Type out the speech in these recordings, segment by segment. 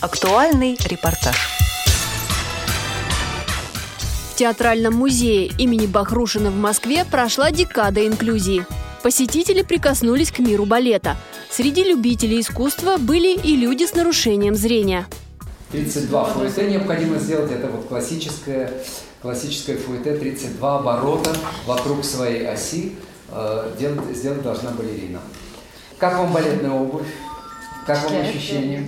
Актуальный репортаж. В Театральном музее имени Бахрушина в Москве прошла декада инклюзии. Посетители прикоснулись к миру балета. Среди любителей искусства были и люди с нарушением зрения. 32 фуэте необходимо сделать. Это вот классическое, классическое фуэте, 32 оборота вокруг своей оси э, делать, сделать должна балерина. Как вам балетная обувь? Как вам ощущения?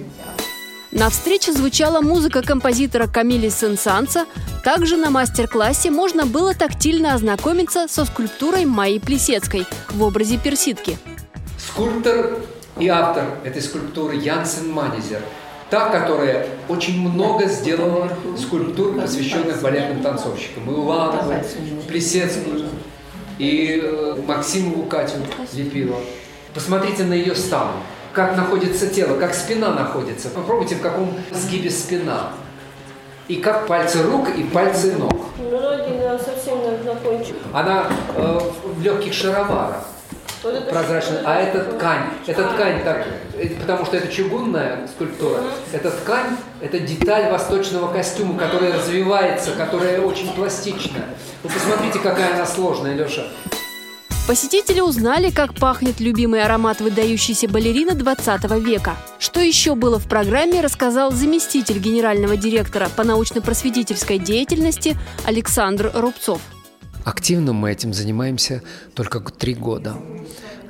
На встрече звучала музыка композитора Камили Сенсанса. Также на мастер-классе можно было тактильно ознакомиться со скульптурой Майи Плесецкой в образе персидки. Скульптор и автор этой скульптуры Янсен Манизер. Та, которая очень много сделала скульптур, посвященных балетным танцовщикам. И Улановой, Плесецкую, и э, Максимову Катю лепила. Посмотрите на ее стан как находится тело, как спина находится. Попробуйте, в каком сгибе спина. И как пальцы рук и пальцы ног. Ноги совсем на кончик. Она э, в легких шароварах. Вот прозрачная. А это ткань. Это ткань так, э, потому что это чугунная скульптура. Это ткань, это деталь восточного костюма, которая развивается, которая очень пластичная. Вы посмотрите, какая она сложная, Леша. Посетители узнали, как пахнет любимый аромат выдающейся балерины 20 века. Что еще было в программе, рассказал заместитель генерального директора по научно-просветительской деятельности Александр Рубцов. Активно мы этим занимаемся только три года.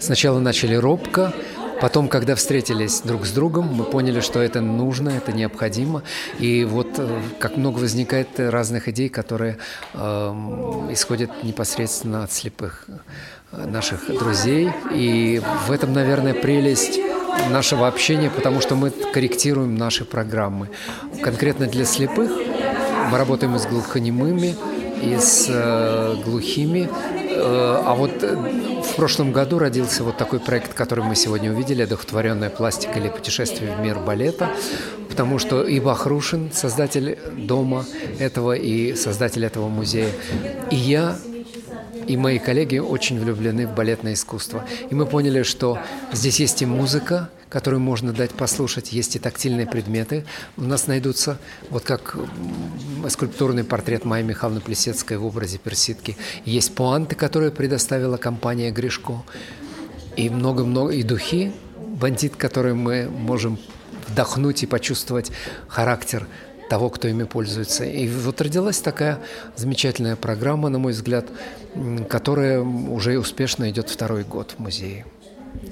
Сначала начали робко, Потом, когда встретились друг с другом, мы поняли, что это нужно, это необходимо. И вот э, как много возникает разных идей, которые э, исходят непосредственно от слепых э, наших друзей. И в этом, наверное, прелесть нашего общения, потому что мы корректируем наши программы. Конкретно для слепых мы работаем с глухонемыми, и с э, глухими. Э, а вот в прошлом году родился вот такой проект, который мы сегодня увидели, «Одухотворенная пластика или путешествие в мир балета», потому что и Бахрушин, создатель дома этого и создатель этого музея, и я и мои коллеги очень влюблены в балетное искусство. И мы поняли, что здесь есть и музыка, которую можно дать послушать, есть и тактильные предметы. У нас найдутся, вот как скульптурный портрет Майи Михайловны Плесецкой в образе персидки. Есть пуанты, которые предоставила компания Гришко. И много-много, и духи, бандит, которые мы можем вдохнуть и почувствовать характер того, кто ими пользуется. И вот родилась такая замечательная программа, на мой взгляд, которая уже успешно идет второй год в музее.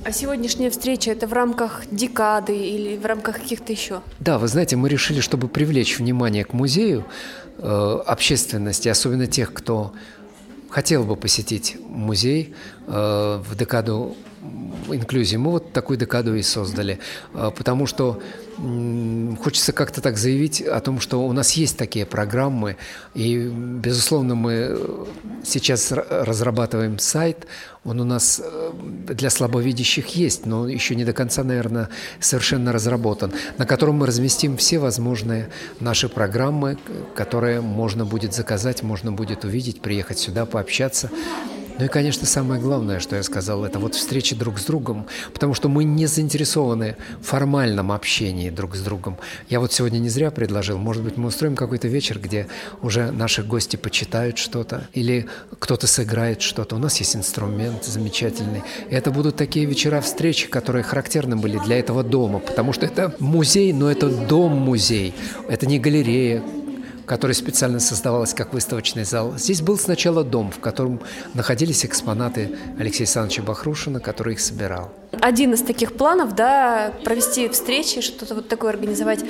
А сегодняшняя встреча это в рамках декады или в рамках каких-то еще? Да, вы знаете, мы решили, чтобы привлечь внимание к музею э, общественности, особенно тех, кто хотел бы посетить музей э, в декаду инклюзии. Мы вот такую декаду и создали, э, потому что хочется как-то так заявить о том, что у нас есть такие программы, и, безусловно, мы сейчас разрабатываем сайт, он у нас э, для слабовидящих есть, но еще не до конца, наверное, совершенно разработан, на котором мы разместим все возможные наши программы, которые можно будет заказать, можно будет увидеть, приехать сюда, пообщаться. Ну и, конечно, самое главное, что я сказал, это вот встречи друг с другом, потому что мы не заинтересованы в формальном общении друг с другом. Я вот сегодня не зря предложил, может быть, мы устроим какой-то вечер, где уже наши гости почитают что-то или кто-то сыграет что-то. У нас есть инструмент замечательный. И это будут такие вечера встречи, которые характерны были для этого дома, потому что это музей, но это дом-музей. Это не галерея, которая специально создавалась как выставочный зал. Здесь был сначала дом, в котором находились экспонаты Алексея Александровича Бахрушина, который их собирал. Один из таких планов, да, провести встречи, что-то вот такое организовать.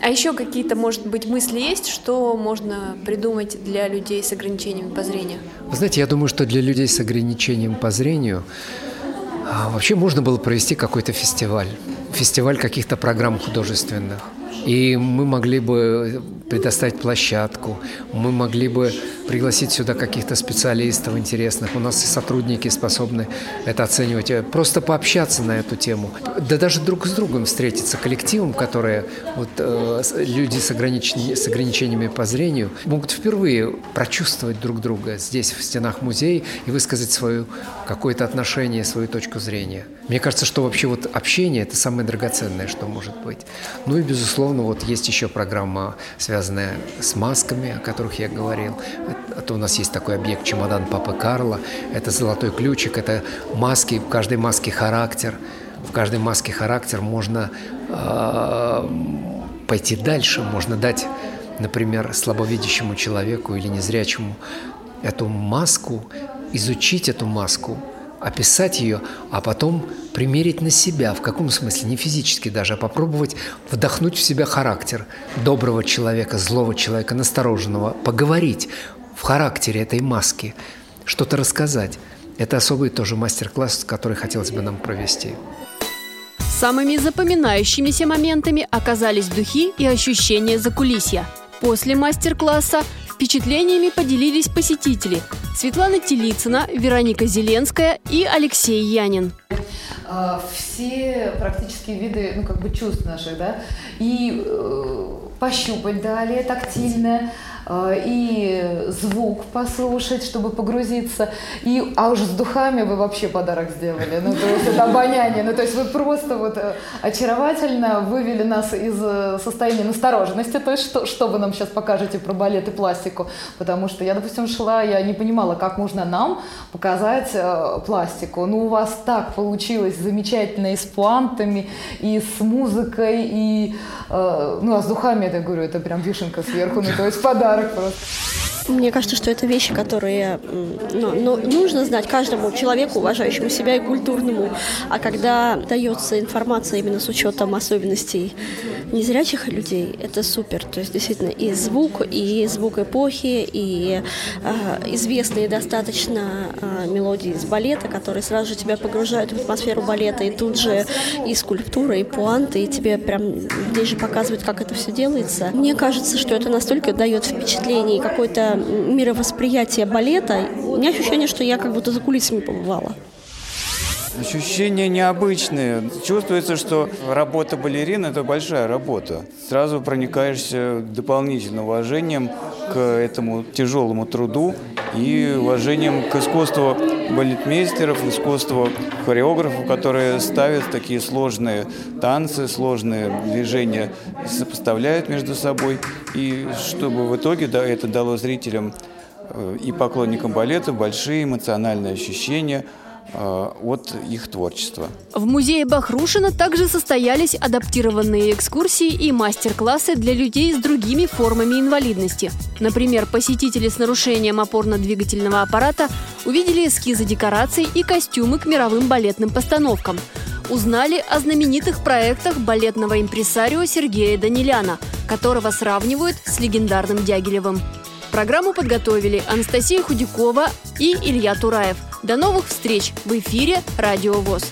А еще какие-то, может быть, мысли есть, что можно придумать для людей с ограничением по зрению? Вы знаете, я думаю, что для людей с ограничением по зрению а, вообще можно было провести какой-то фестиваль. Фестиваль каких-то программ художественных. И мы могли бы предоставить площадку, мы могли бы пригласить сюда каких-то специалистов интересных. У нас и сотрудники способны это оценивать. Просто пообщаться на эту тему. Да даже друг с другом встретиться, коллективом, которые вот, э, люди с, огранич... с ограничениями по зрению могут впервые прочувствовать друг друга здесь, в стенах музея, и высказать свое какое-то отношение, свою точку зрения. Мне кажется, что вообще вот общение – это самое драгоценное, что может быть. Ну и, безусловно, вот есть еще программа, связанная с масками, о которых я говорил. Это у нас есть такой объект «Чемодан Папы Карла». Это золотой ключик, это маски, в каждой маске характер. В каждой маске характер можно э, пойти дальше, можно дать, например, слабовидящему человеку или незрячему эту маску, изучить эту маску – описать ее, а потом примерить на себя. В каком смысле? Не физически даже, а попробовать вдохнуть в себя характер доброго человека, злого человека, настороженного, поговорить в характере этой маски, что-то рассказать. Это особый тоже мастер-класс, который хотелось бы нам провести. Самыми запоминающимися моментами оказались духи и ощущения закулисья. После мастер-класса впечатлениями поделились посетители – Светлана Телицына, Вероника Зеленская и Алексей Янин. А, все практически виды, ну, как бы чувств наших, да, и э, пощупать далее, тактильное, и звук послушать, чтобы погрузиться. И, а уж с духами вы вообще подарок сделали. Ну, то есть это обоняние. Ну, то есть вы просто вот э, очаровательно вывели нас из э, состояния настороженности. То есть что, что вы нам сейчас покажете про балет и пластику? Потому что я, допустим, шла, я не понимала, как можно нам показать э, пластику. Ну, у вас так получилось замечательно и с пуантами, и с музыкой, и, э, ну, а с духами, я говорю, это прям вишенка сверху. Ну, то есть подарок подарок просто. Мне кажется, что это вещи, которые ну, ну, нужно знать каждому человеку, уважающему себя и культурному. А когда дается информация именно с учетом особенностей незрячих людей, это супер. То есть действительно и звук, и звук эпохи, и э, известные достаточно э, мелодии из балета, которые сразу же тебя погружают в атмосферу балета, и тут же и скульптура, и пуанты, и тебе прям здесь же показывают, как это все делается. Мне кажется, что это настолько дает впечатление какой-то мировосприятие балета, у меня ощущение, что я как будто за кулисами побывала. Ощущения необычные. Чувствуется, что работа балерины – это большая работа. Сразу проникаешься дополнительным уважением к этому тяжелому труду и уважением к искусству балетмейстеров, искусству хореографов, которые ставят такие сложные танцы, сложные движения, сопоставляют между собой. И чтобы в итоге да, это дало зрителям э, и поклонникам балета большие эмоциональные ощущения – от их творчества. В музее Бахрушина также состоялись адаптированные экскурсии и мастер-классы для людей с другими формами инвалидности. Например, посетители с нарушением опорно-двигательного аппарата увидели эскизы декораций и костюмы к мировым балетным постановкам. Узнали о знаменитых проектах балетного импресарио Сергея Даниляна, которого сравнивают с легендарным Дягилевым. Программу подготовили Анастасия Худякова и Илья Тураев. До новых встреч в эфире «Радио ВОЗ».